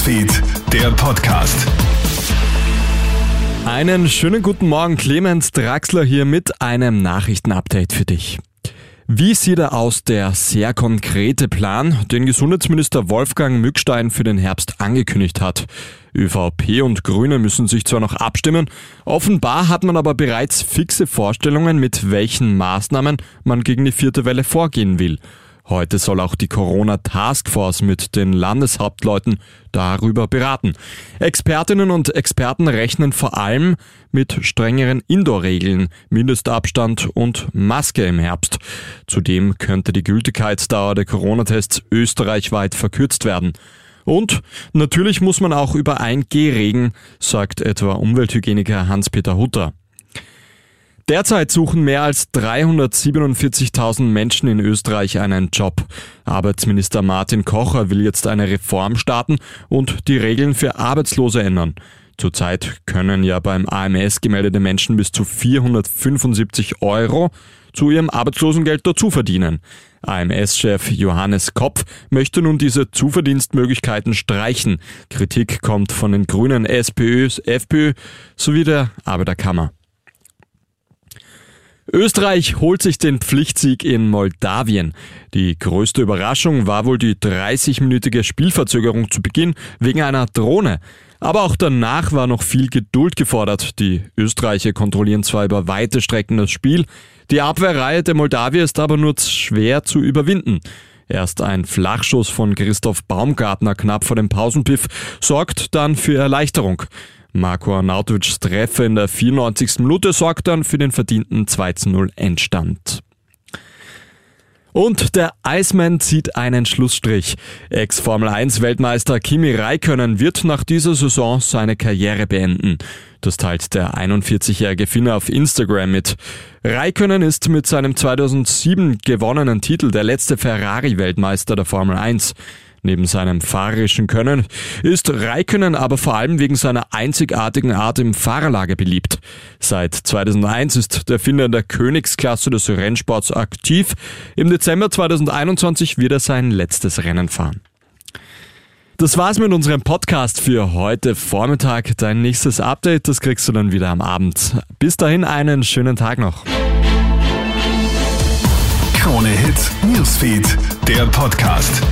Newsfeed, der Podcast. Einen schönen guten Morgen, Clemens Draxler hier mit einem Nachrichtenupdate für dich. Wie sieht er aus, der sehr konkrete Plan, den Gesundheitsminister Wolfgang Mückstein für den Herbst angekündigt hat? ÖVP und Grüne müssen sich zwar noch abstimmen, offenbar hat man aber bereits fixe Vorstellungen, mit welchen Maßnahmen man gegen die vierte Welle vorgehen will. Heute soll auch die Corona Taskforce mit den Landeshauptleuten darüber beraten. Expertinnen und Experten rechnen vor allem mit strengeren Indoor-Regeln, Mindestabstand und Maske im Herbst. Zudem könnte die Gültigkeitsdauer der Corona-Tests österreichweit verkürzt werden. Und natürlich muss man auch über 1G regen, sagt etwa Umwelthygieniker Hans-Peter Hutter. Derzeit suchen mehr als 347.000 Menschen in Österreich einen Job. Arbeitsminister Martin Kocher will jetzt eine Reform starten und die Regeln für Arbeitslose ändern. Zurzeit können ja beim AMS gemeldete Menschen bis zu 475 Euro zu ihrem Arbeitslosengeld dazu verdienen. AMS-Chef Johannes Kopf möchte nun diese Zuverdienstmöglichkeiten streichen. Kritik kommt von den Grünen, SPÖ, FPÖ sowie der Arbeiterkammer. Österreich holt sich den Pflichtsieg in Moldawien. Die größte Überraschung war wohl die 30-minütige Spielverzögerung zu Beginn wegen einer Drohne. Aber auch danach war noch viel Geduld gefordert. Die Österreicher kontrollieren zwar über weite Strecken das Spiel, die Abwehrreihe der Moldawier ist aber nur schwer zu überwinden. Erst ein Flachschuss von Christoph Baumgartner knapp vor dem Pausenpiff sorgt dann für Erleichterung. Marco Arnautovics Treffer in der 94. Minute sorgt dann für den verdienten 2-0 Endstand. Und der Iceman zieht einen Schlussstrich. Ex-Formel 1 Weltmeister Kimi Räikkönen wird nach dieser Saison seine Karriere beenden. Das teilt der 41-jährige Finner auf Instagram mit. Räikkönen ist mit seinem 2007 gewonnenen Titel der letzte Ferrari-Weltmeister der Formel 1. Neben seinem fahrerischen Können ist Räikkönen aber vor allem wegen seiner einzigartigen Art im Fahrerlager beliebt. Seit 2001 ist der Finder in der Königsklasse des Rennsports aktiv. Im Dezember 2021 wird er sein letztes Rennen fahren. Das war's mit unserem Podcast für heute Vormittag. Dein nächstes Update, das kriegst du dann wieder am Abend. Bis dahin einen schönen Tag noch. Krone Hits, Newsfeed, der Podcast.